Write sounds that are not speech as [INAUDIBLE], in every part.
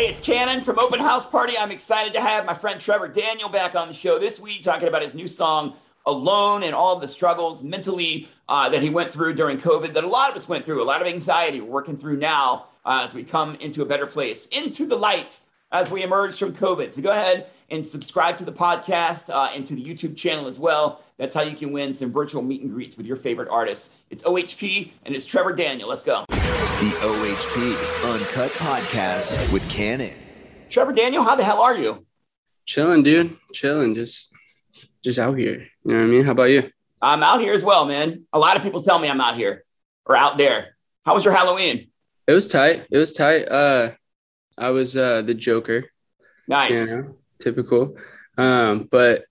Hey, it's Kannon from Open House Party. I'm excited to have my friend Trevor Daniel back on the show this week, talking about his new song, Alone, and all the struggles mentally uh, that he went through during COVID, that a lot of us went through, a lot of anxiety we're working through now uh, as we come into a better place, into the light as we emerge from COVID. So go ahead and subscribe to the podcast uh, and to the YouTube channel as well. That's how you can win some virtual meet and greets with your favorite artists. It's OHP and it's Trevor Daniel. Let's go. The OHP Uncut Podcast with Kannon. Trevor Daniel, how the hell are you? Chilling, dude. Chilling. Just just out here. You know what I mean? How about you? I'm out here as well, man. A lot of people tell me I'm out here or out there. How was your Halloween? It was tight. It was tight. Uh I was uh the Joker. Nice. You know, typical. Um, but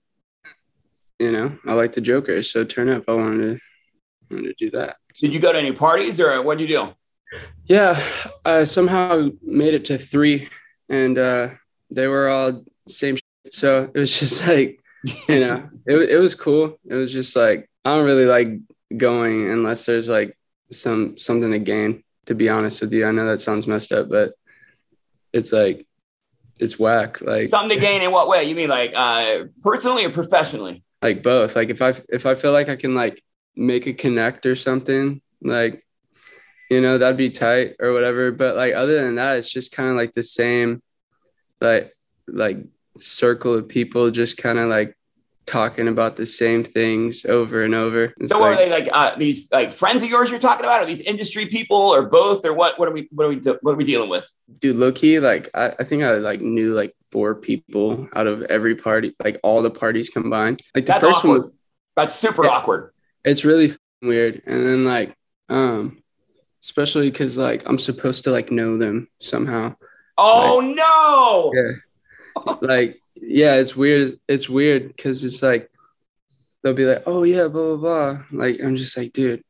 you know, I like the Joker, so turn up. I wanted to wanted to do that. Did you go to any parties or what did you do? Yeah, I somehow made it to three, and uh, they were all same. Shit. So it was just [LAUGHS] like, you know, it it was cool. It was just like I don't really like going unless there's like some something to gain. To be honest with you, I know that sounds messed up, but it's like it's whack. Like something to gain in what way? You mean like uh, personally or professionally? Like both. Like if I if I feel like I can like make a connect or something, like you know that'd be tight or whatever but like other than that it's just kind of like the same like like circle of people just kind of like talking about the same things over and over. It's so like, are they like uh, these like friends of yours you're talking about are these industry people or both or what what are we what are we what are we dealing with? Dude low key like I, I think i like knew like four people out of every party like all the parties combined. Like the that's first awkward. one that's super yeah, awkward. It's really weird. And then like um especially because like I'm supposed to like know them somehow. Oh like, no! Yeah, like yeah, it's weird. It's weird because it's like they'll be like, oh yeah, blah blah blah. Like I'm just like, dude,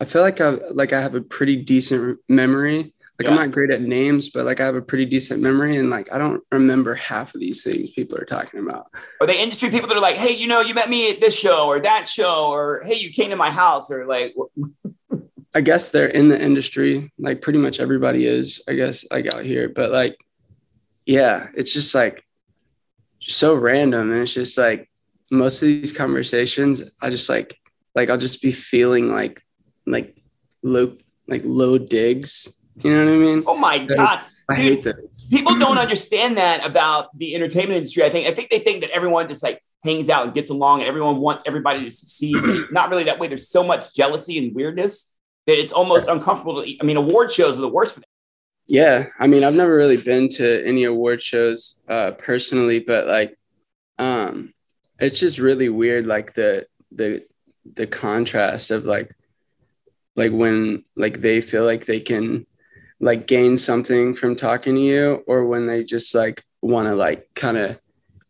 I feel like I like I have a pretty decent memory. Like yeah. I'm not great at names, but like I have a pretty decent memory, and like I don't remember half of these things people are talking about. Are they industry people that are like, hey, you know, you met me at this show or that show, or hey, you came to my house, or like I guess they're in the industry, like pretty much everybody is, I guess, like out here. But like, yeah, it's just like so random. And it's just like most of these conversations, I just like, like I'll just be feeling like, like low, like low digs. You know what I mean? Oh my God. I Dude, hate those. people don't understand that about the entertainment industry. I think, I think they think that everyone just like hangs out and gets along and everyone wants everybody to succeed. it's not really that way. There's so much jealousy and weirdness that it's almost uncomfortable to. I mean, award shows are the worst for. Yeah, I mean, I've never really been to any award shows uh, personally, but like, um, it's just really weird, like the the the contrast of like, like when like they feel like they can like gain something from talking to you, or when they just like want to like kind of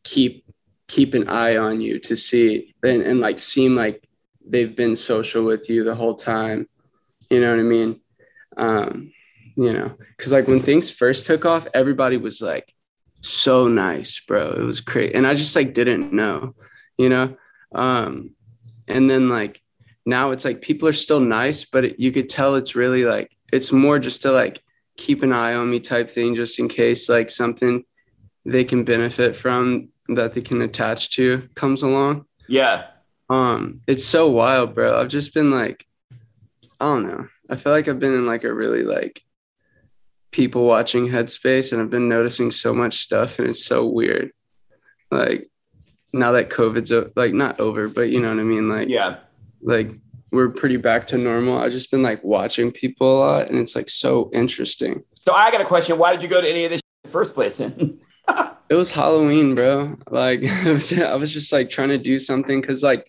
keep keep an eye on you to see and, and like seem like they've been social with you the whole time you know what I mean? Um, you know, because like when things first took off, everybody was like so nice, bro. It was great. And I just like didn't know, you know? Um, and then like now it's like people are still nice, but it, you could tell it's really like it's more just to like keep an eye on me type thing, just in case like something they can benefit from that they can attach to comes along. Yeah. Um, it's so wild, bro. I've just been like I don't know. I feel like I've been in like a really like people watching headspace and I've been noticing so much stuff and it's so weird. Like now that COVID's like not over, but you know what I mean? Like, yeah, like we're pretty back to normal. I've just been like watching people a lot and it's like so interesting. So I got a question. Why did you go to any of this in the first place? [LAUGHS] it was Halloween, bro. Like [LAUGHS] I was just like trying to do something because like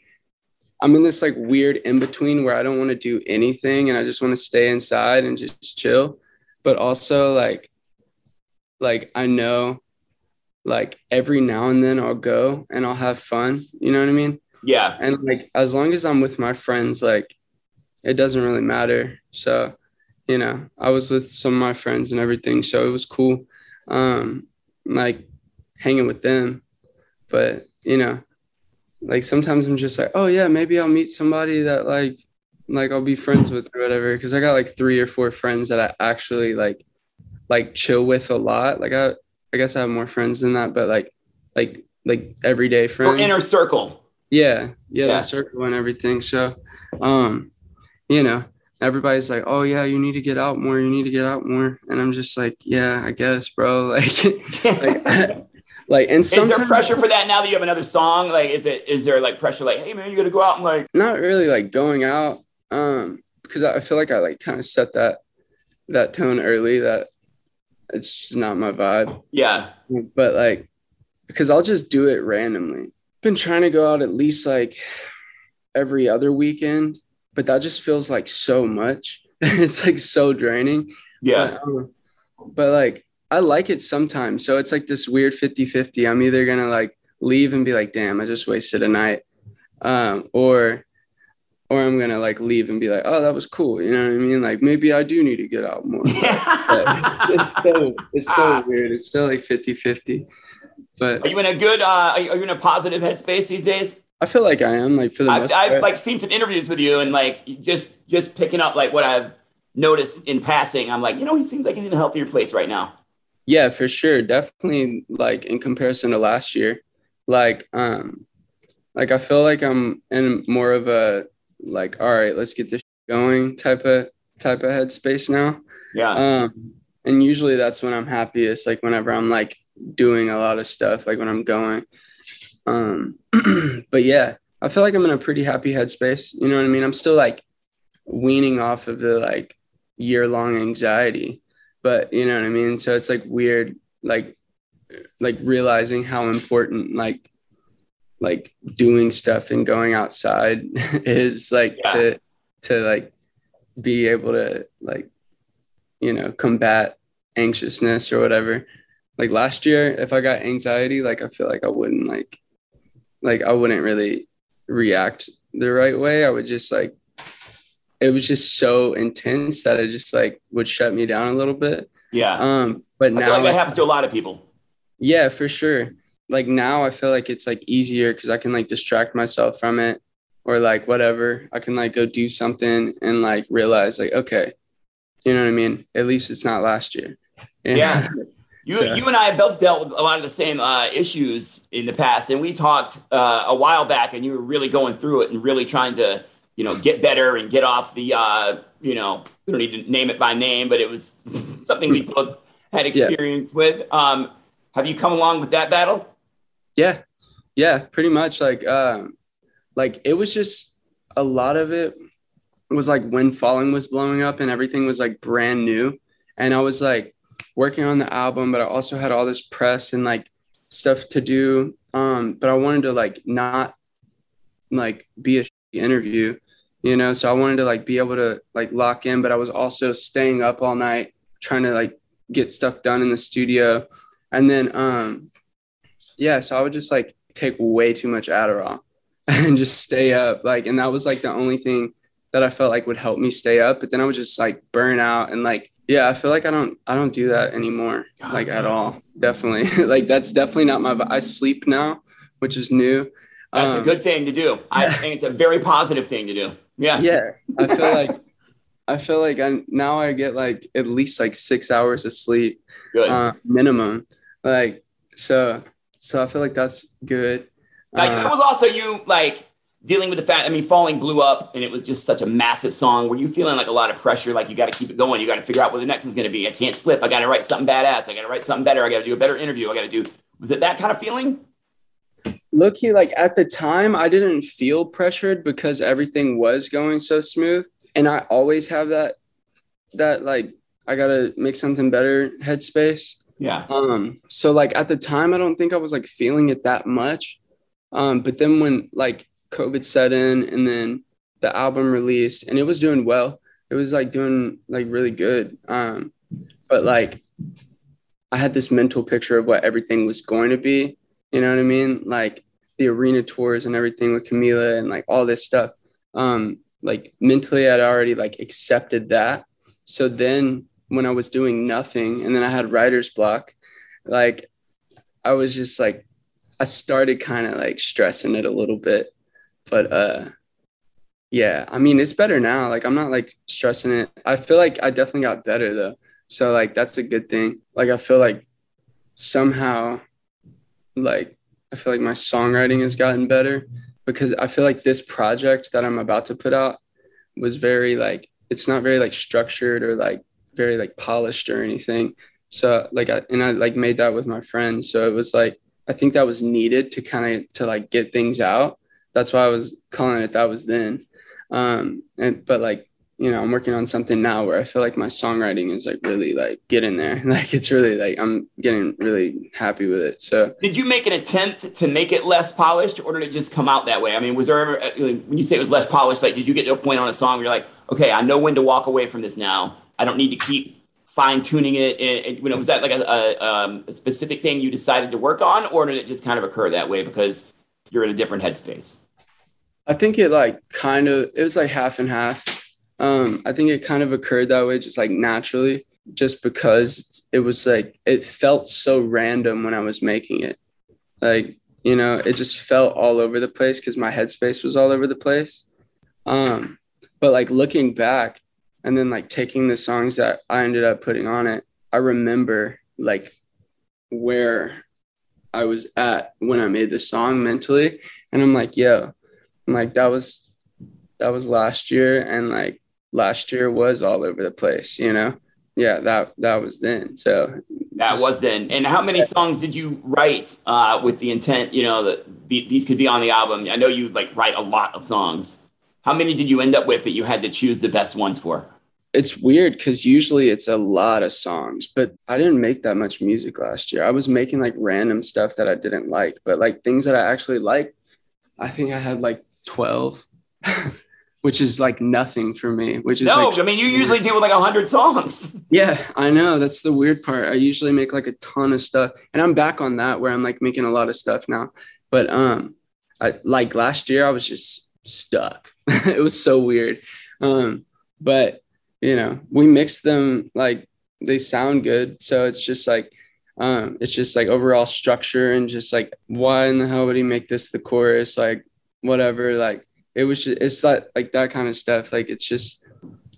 I'm in this like weird in between where I don't want to do anything and I just want to stay inside and just chill. But also like like I know like every now and then I'll go and I'll have fun. You know what I mean? Yeah. And like as long as I'm with my friends, like it doesn't really matter. So, you know, I was with some of my friends and everything. So it was cool. Um, like hanging with them. But, you know, like sometimes I'm just like, oh yeah, maybe I'll meet somebody that like like I'll be friends with or whatever. Cause I got like three or four friends that I actually like like chill with a lot. Like I I guess I have more friends than that, but like like like everyday friends. Or inner circle. Yeah, yeah, Yeah. the circle and everything. So, um, you know, everybody's like, "Oh yeah, you need to get out more. You need to get out more," and I'm just like, "Yeah, I guess, bro." [LAUGHS] Like, like, [LAUGHS] like, and is there pressure for that now that you have another song? Like, is it is there like pressure? Like, hey man, you got to go out and like. not really like going out, um, because I feel like I like kind of set that that tone early that it's just not my vibe. Yeah. but like because I'll just do it randomly. Been trying to go out at least like every other weekend, but that just feels like so much. [LAUGHS] it's like so draining. Yeah. But, um, but like I like it sometimes. So it's like this weird 50-50. I'm either gonna like leave and be like, damn, I just wasted a night. Um, or or I'm gonna like leave and be like, oh, that was cool. You know what I mean? Like maybe I do need to get out more. [LAUGHS] It's so it's so Ah. weird. It's still like 50-50. But Are you in a good? Uh, are you, are you in a positive headspace these days? I feel like I am like for the I've, most I've part. like seen some interviews with you and like just just picking up like what I've noticed in passing. I'm like, you know, he seems like he's in a healthier place right now. yeah, for sure. Definitely like in comparison to last year. Like um like I feel like I'm in more of a like all right, let's get this going type of type of headspace now. Yeah. Um and usually that's when I'm happiest like whenever I'm like doing a lot of stuff like when I'm going. Um [CLEARS THROAT] but yeah, I feel like I'm in a pretty happy headspace. You know what I mean? I'm still like weaning off of the like year long anxiety but you know what I mean? So it's like weird, like like realizing how important like like doing stuff and going outside [LAUGHS] is like Yeah. to to like be able to like you know combat anxiousness or whatever. Like last year, if I got anxiety, like I feel like I wouldn't like like I wouldn't really react the right way. I would just like it was just so intense that it just like would shut me down a little bit. yeah. Um, but I now, like that happens to a lot of people. yeah, for sure. Like now, I feel like it's like easier because I can like distract myself from it, or like whatever. I can like go do something and like realize like okay, you know what I mean. At least it's not last year. You? Yeah. [LAUGHS] You, So- you and I have both dealt with a lot of the same uh, issues in the past, and we talked uh, a while back, and you were really going through it and really trying to, you know, get better and get off the, uh, you know, we don't need to name it by name, but it was [LAUGHS] something we [LAUGHS] both had Yeah. experience with. Um, have you come along with that battle? Yeah. Yeah, pretty much. Like um like it was just a lot of it was like when falling was blowing up and everything was like brand new. And I was like working on the album but I also had all this press and like stuff to do. Um but I wanted to like not like be a interview you know? So I wanted to like be able to like lock in but I was also staying up all night trying to like get stuff done in the studio. And then um yeah, so I would just like take way too much Adderall [LAUGHS] and just stay up. Like, and that was like the only thing that I felt like would help me stay up. But then I would just like burn out and like, yeah, I feel like I don't, I don't do that anymore, like at all. Definitely. [LAUGHS] like, that's definitely not my, I sleep now, which is new. That's a Um, good thing to do. I think it's a very positive thing to do. Yeah. yeah i feel [LAUGHS] like i feel like i now i get like at least like six hours of sleep Good. uh, minimum like so so i feel like that's good Like Uh, that was also you like dealing with the fact. I mean, falling blew up, and it was just such a massive song. Were you feeling like a lot of pressure? Like you got to keep it going. You got to figure out where the next one's going to be. I can't slip. I got to write something badass. I got to write something better. I got to do a better interview. I got to do. Was it that kind of feeling? look he like at the time i didn't feel pressured because everything was going so smooth and i always have that that like i gotta make something better headspace Yeah. Um, so like at the time, I don't think I was like feeling it that much. Um, but then when like COVID set in and then the album released and it was doing well, it was like doing like really good. Um, but like I had this mental picture of what everything was going to be. You know what I mean? Like the arena tours and everything with Camila and like all this stuff. Um, like mentally, I'd already like accepted that. So then when I was doing nothing and then I had writer's block, like I was just like, I started kind of like stressing it a little bit. But uh, yeah, I mean, it's better now. Like I'm not like stressing it. I feel like I definitely got better though. So like that's a good thing. Like I feel like somehow like I feel like my songwriting has gotten better because I feel like this project that I'm about to put out was very like it's not very like structured or like very like polished or anything. So like I and I like made that with my friends. So it was like I think that was needed to kind of to like get things out. That's why I was calling it that was then. Um and but like you know, I'm working on something now where I feel like my songwriting is like really like getting there. [LAUGHS] Like it's really like I'm getting really happy with it. So did you make an attempt to make it less polished or did it just come out that way? I mean, was there ever uh, when you say it was less polished, like did you get to a point on a song where you're like, okay, I know when to walk away from this now. I don't need to keep fine tuning it. And, you know, was that like a, a, um, a specific thing you decided to work on, or did it just kind of occur that way because you're in a different headspace? I think it like kind of it was like half and half um, I think it kind of occurred that way, just like naturally, just because it was like it felt so random when I was making it. Like, you know, it just felt all over the place because my headspace was all over the place. Um, but like looking back and then like taking the songs that I ended up putting on it, I remember like where I was at when I made the song mentally. And I'm like, yo, I'm like, that was that was last year and like last year was all over the place, you know? Yeah, that that was then. So that was then. And how many songs did you write uh, with the intent, you know, that these could be on the album? I know you like write a lot of songs. How many did you end up with that you had to choose the best ones for? It's weird because usually it's a lot of songs, but I didn't make that much music last year. I was making like random stuff that I didn't like, but like things that I actually like, I think I had like 12. [LAUGHS] which is like nothing for me. Which is no, like, I mean you usually deal with like a hundred songs. [LAUGHS] Yeah, I know. That's the weird part. I usually make like a ton of stuff, and I'm back on that where I'm like making a lot of stuff now. But um, I like last year I was just stuck. [LAUGHS] it was so weird. Um, but you know, we mix them like they sound good, so it's just like um, it's just like overall structure and just like why in the hell would he make this the chorus? Like whatever, like it was just, it's like like that kind of stuff. Like it's just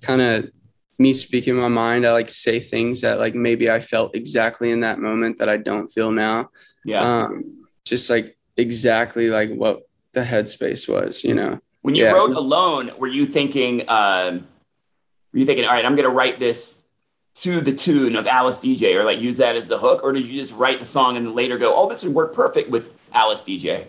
kind of me speaking my mind. I like say things that like maybe I felt exactly in that moment that I don't feel now. Yeah. Um, just like exactly like what the headspace was, you know. When you yeah, wrote was, alone, were you thinking um were you thinking, all right, I'm gonna write this to the tune of Alice Deejay or like use that as the hook? Or did you just write the song and later go, oh, this would work perfect with Alice Deejay?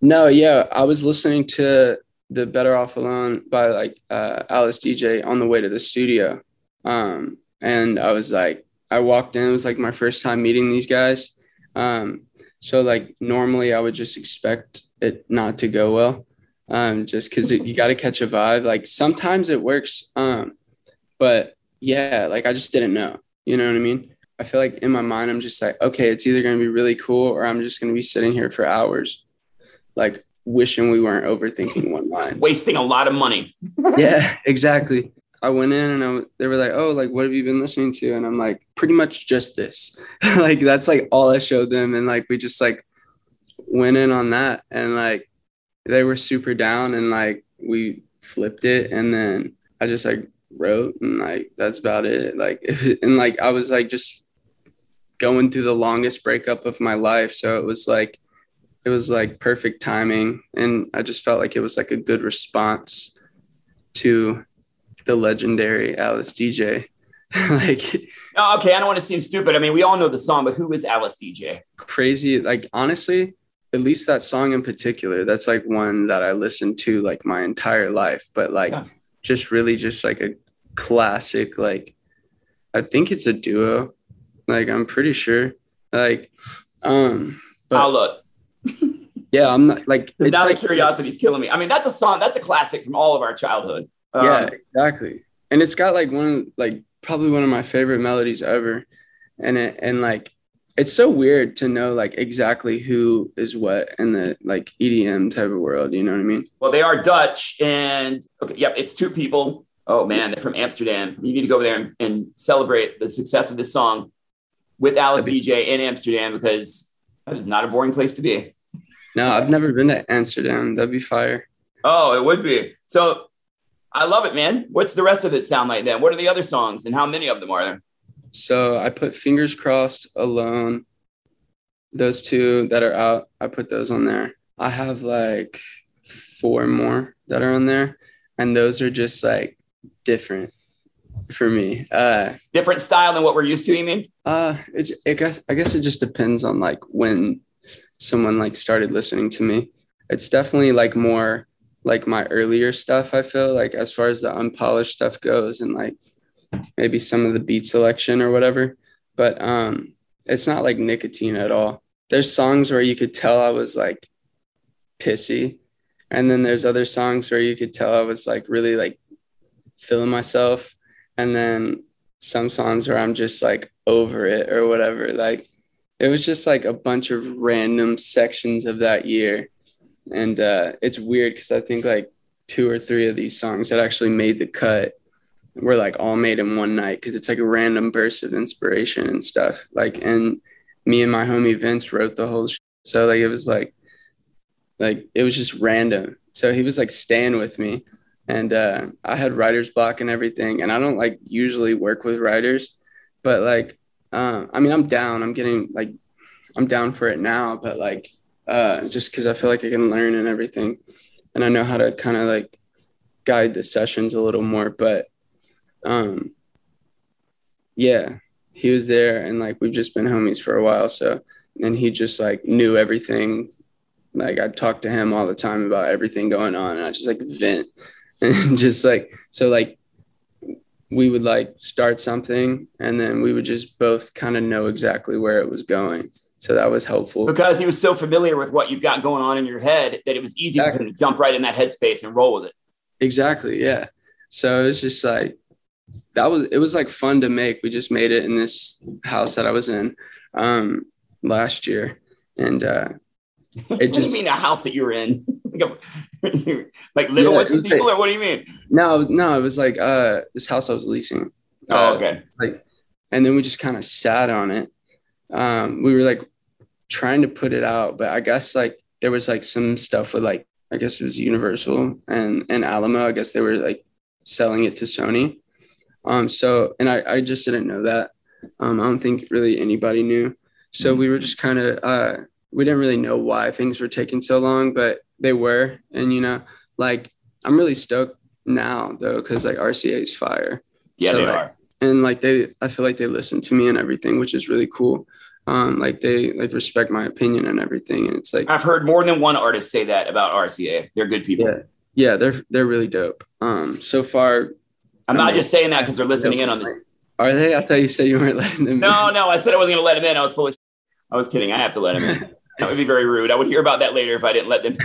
No, yeah. I was listening to the Better Off Alone by like uh, Alice Deejay on the way to the studio. Um, and I was like, I walked in, it was like my first time meeting these guys. Um, so like normally I would just expect it not to go well. Um, just cause you got to catch a vibe. Like sometimes it works. Um, but yeah, like I just didn't know, you know what I mean? I feel like in my mind, I'm just like, okay, it's either going to be really cool or I'm just going to be sitting here for hours. Like wishing we weren't overthinking one line. Wasting a lot of money. [LAUGHS] yeah, exactly. I went in and I, they were like, "Oh, like what have you been listening to?" And I'm like, "Pretty much just this." [LAUGHS] like that's like all I showed them, and like we just like went in on that, and like they were super down, and like we flipped it, and then I just like wrote, and like that's about it. Like [LAUGHS] and like I was like just going through the longest breakup of my life, so it was like it was like perfect timing and i just felt like it was like a good response to the legendary Alice Deejay [LAUGHS] like oh, okay. I don't want to seem stupid. I mean we all know the song but who is Alice Deejay crazy. Like honestly at least that song in particular that's like one that i listened to like my entire life but like yeah. just really just like a classic like i think it's a duo like i'm pretty sure like um but I'll look [LAUGHS] yeah, I'm not like it's now like, the curiosity is killing me. I mean, that's a song, that's a classic from all of our childhood. Um, yeah, exactly. And it's got like one like probably one of my favorite melodies ever. And it and like it's so weird to know like exactly who is what in the like EDM type of world. You know what I mean? Well, they are Dutch, and okay, yep, it's two people. Oh man, they're from Amsterdam. You need to go over there and, and celebrate the success of this song with Alice be- DJ in Amsterdam because that is not a boring place to be. No, I've never been to Amsterdam. That'd be fire. Oh, it would be. So I love it, man. What's the rest of it sound like then? What are the other songs and how many of them are there? So I put fingers crossed alone. Those two that are out, I put those on there. I have like four more that are on there, and those are just like different for me. Uh, different style than what we're used to. You mean? Uh, it, it guess I guess it just depends on like when someone like started listening to me. It's definitely like more like my earlier stuff. I feel like as far as the unpolished stuff goes, and like maybe some of the beat selection or whatever. But um, it's not like nicotine at all. There's songs where you could tell I was like pissy, and then there's other songs where you could tell I was like really like feeling myself, and then some songs where I'm just like over it or whatever. Like it was just like a bunch of random sections of that year. And uh, it's weird because I think like two or three of these songs that actually made the cut were like all made in one night because it's like a random burst of inspiration and stuff. Like, and me and my homie Vince wrote the whole. Sh- so like it was like, like it was just random. So he was like staying with me, and uh, I had writer's block and everything. And I don't like usually work with writers, but like, uh, I mean, I'm down. I'm getting like, I'm down for it now. But like, uh, just because I feel like I can learn and everything, and I know how to kind of like guide the sessions a little more. But um, yeah, he was there, and like we've just been homies for a while. So, and he just like knew everything. Like i'd talk to him all the time about everything going on, and I just like vent [LAUGHS] and just like so like we would like start something and then we would just both kind of know exactly where it was going so that was helpful because he was so familiar with what you've got going on in your head that it was easy exactly. for him to jump right in that headspace and roll with it exactly yeah so it was just like that was it was like fun to make we just made it in this house that i was in um last year and uh [LAUGHS] it what just, do you mean a house that you were in [LAUGHS] [LAUGHS] like living yeah, with some people, like, or what do you mean? No, no, it was like uh this house I was leasing. Oh, uh, okay. Like, and then we just kind of sat on it. Um, we were like trying to put it out, but I guess like there was like some stuff with like I guess it was Universal and and Alamo. I guess they were like selling it to Sony. Um, so and I I just didn't know that. Um, I don't think really anybody knew. So mm-hmm. we were just kind of uh we didn't really know why things were taking so long, but they were. And you know, like I'm really stoked now though, because like RCA is fire. Yeah, so, they like, are. And like they, I feel like they listen to me and everything, which is really cool. Um, like they like respect my opinion and everything. And it's like I've heard more than one artist say that about RCA. They're good people. Yeah, yeah, they're they're really dope. Um, so far, I'm not just saying that because they're listening in on this. Are they? I thought you said you weren't letting them. No, in. no, no, I said I wasn't going to let them in. I was full of. I was kidding. I have to let them in. [LAUGHS] That would be very rude. I would hear about that later if I didn't let them.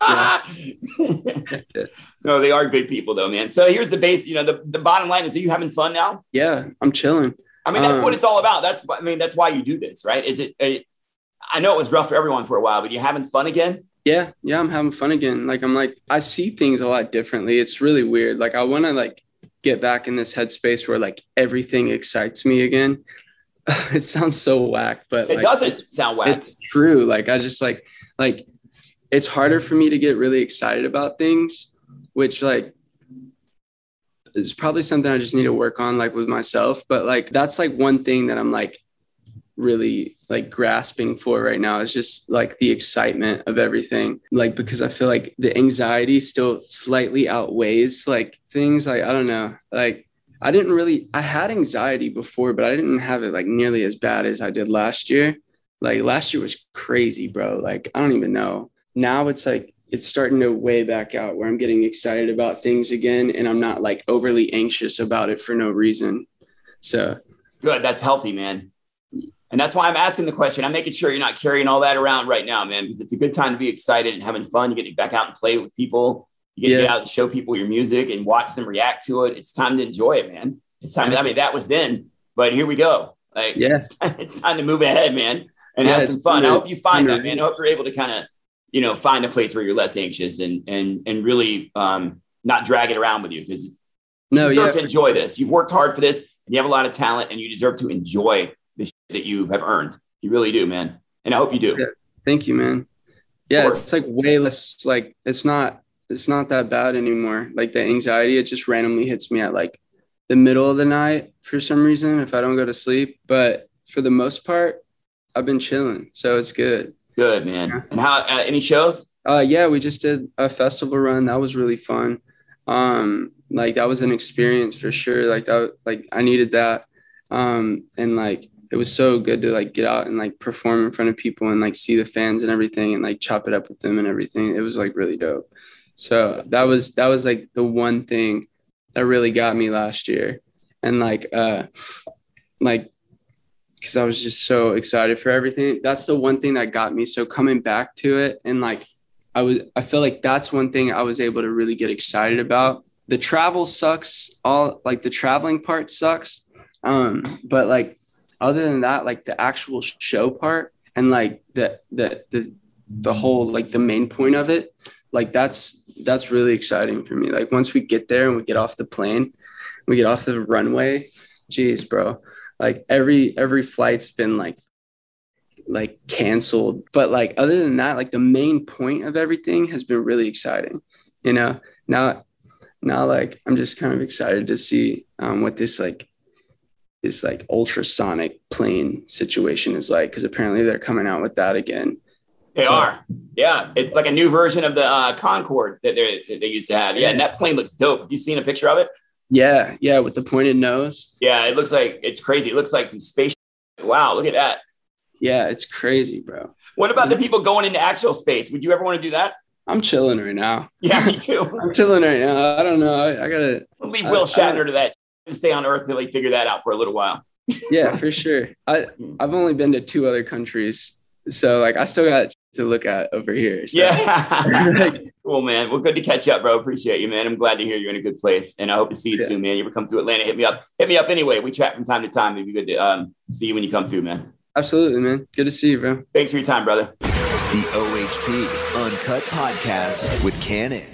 [LAUGHS] no, they are good people though, man. So here's the base. You know, the, the bottom line is: Are you having fun now? Yeah, I'm chilling. I mean, that's um, what it's all about. That's I mean, that's why you do this, right? Is it? I know it was rough for everyone for a while, but you having fun again? Yeah, yeah, I'm having fun again. Like I'm like I see things a lot differently. It's really weird. Like I want to like get back in this headspace where like everything excites me again. [LAUGHS] it sounds so whack, but it like, doesn't sound whack. It's true. Like I just like like it's harder for me to get really excited about things, which like is probably something I just need to work on like with myself. But like that's like one thing that I'm like really like grasping for right now is just like the excitement of everything like because i feel like the anxiety still slightly outweighs like things like i don't know like I didn't really I had anxiety before, but I didn't have it like nearly as bad as I did last year. Like last year was crazy, bro. Like I don't even know. Now it's like it's starting to way back out where I'm getting excited about things again and I'm not like overly anxious about it for no reason. So good. That's healthy, man. And that's why I'm asking the question. I'm making sure you're not carrying all that around right now, man, because it's a good time to be excited and having fun. You get back out and play with people you get, yeah. get out and show people your music and watch them react to it. It's time to enjoy it, man. It's time. To, I mean, that was then, but here we go. Like, yeah. [LAUGHS] it's, time, to move ahead, man, and yeah, have some fun. I hope you find that, man. I hope you're able to kind of, you know, find a place where you're less anxious and and and really um, not drag it around with you because no, you deserve to enjoy this. You've worked hard for this, and you have a lot of talent, and you deserve to enjoy that you have earned. You really do, man. And I hope you do. Yeah. Thank you, man. Yeah, it's like way less like it's not it's not that bad anymore. Like the anxiety, it just randomly hits me at like the middle of the night for some reason if I don't go to sleep. But for the most part, I've been chilling, so it's good. Good man. Yeah. And how? Uh, any shows? Uh, yeah, we just did a festival run. That was really fun. Um, like that was an experience for sure. Like that, like I needed that. Um, and like it was so good to like get out and like perform in front of people and like see the fans and everything and like chop it up with them and everything. It was like really dope. So that was that was like the one thing that really got me last year. And like uh like because I was just so excited for everything. That's the one thing that got me. So coming back to it and like I was I feel like that's one thing I was able to really get excited about. The travel sucks, all like the traveling part sucks. Um, but like other than that, like the actual show part and like the the the the whole like the main point of it, like that's that's really exciting for me. Like once we get there and we get off the plane, we get off the runway, geez, bro. Like every every flight's been like like canceled. But like other than that, like the main point of everything has been really exciting. You know, now now like I'm just kind of excited to see um, what this like this like ultrasonic plane situation is like because apparently they're coming out with that again. They are, yeah. It's like a new version of the uh, Concorde that, that they used to have. Yeah, and that plane looks dope. Have you seen a picture of it? Yeah, yeah, with the pointed nose. Yeah, it looks like it's crazy. It looks like some space. Wow, look at that. Yeah, it's crazy, bro. What about the people going into actual space? Would you ever want to do that? I'm chilling right now. Yeah, me too. [LAUGHS] I'm chilling right now. I don't know. I, I gotta I'll leave Will I, Shatner I, to that and stay on Earth until they figure that out for a little while. yeah, [LAUGHS] for sure. I I've only been to two other countries, so like I still got to look at over here. So. Yeah. [LAUGHS] [LAUGHS] cool, man. Well, good to catch up, bro. Appreciate you, man. I'm glad to hear you're in a good place, and I hope to see you yeah. soon, man. You ever come through Atlanta? Hit me up. Hit me up anyway. We chat from time to time. It'd be good to um, see you when you come through, man. Absolutely, man. Good to see you, bro. Thanks for your time, brother. The OHP Uncut Podcast with Kannon.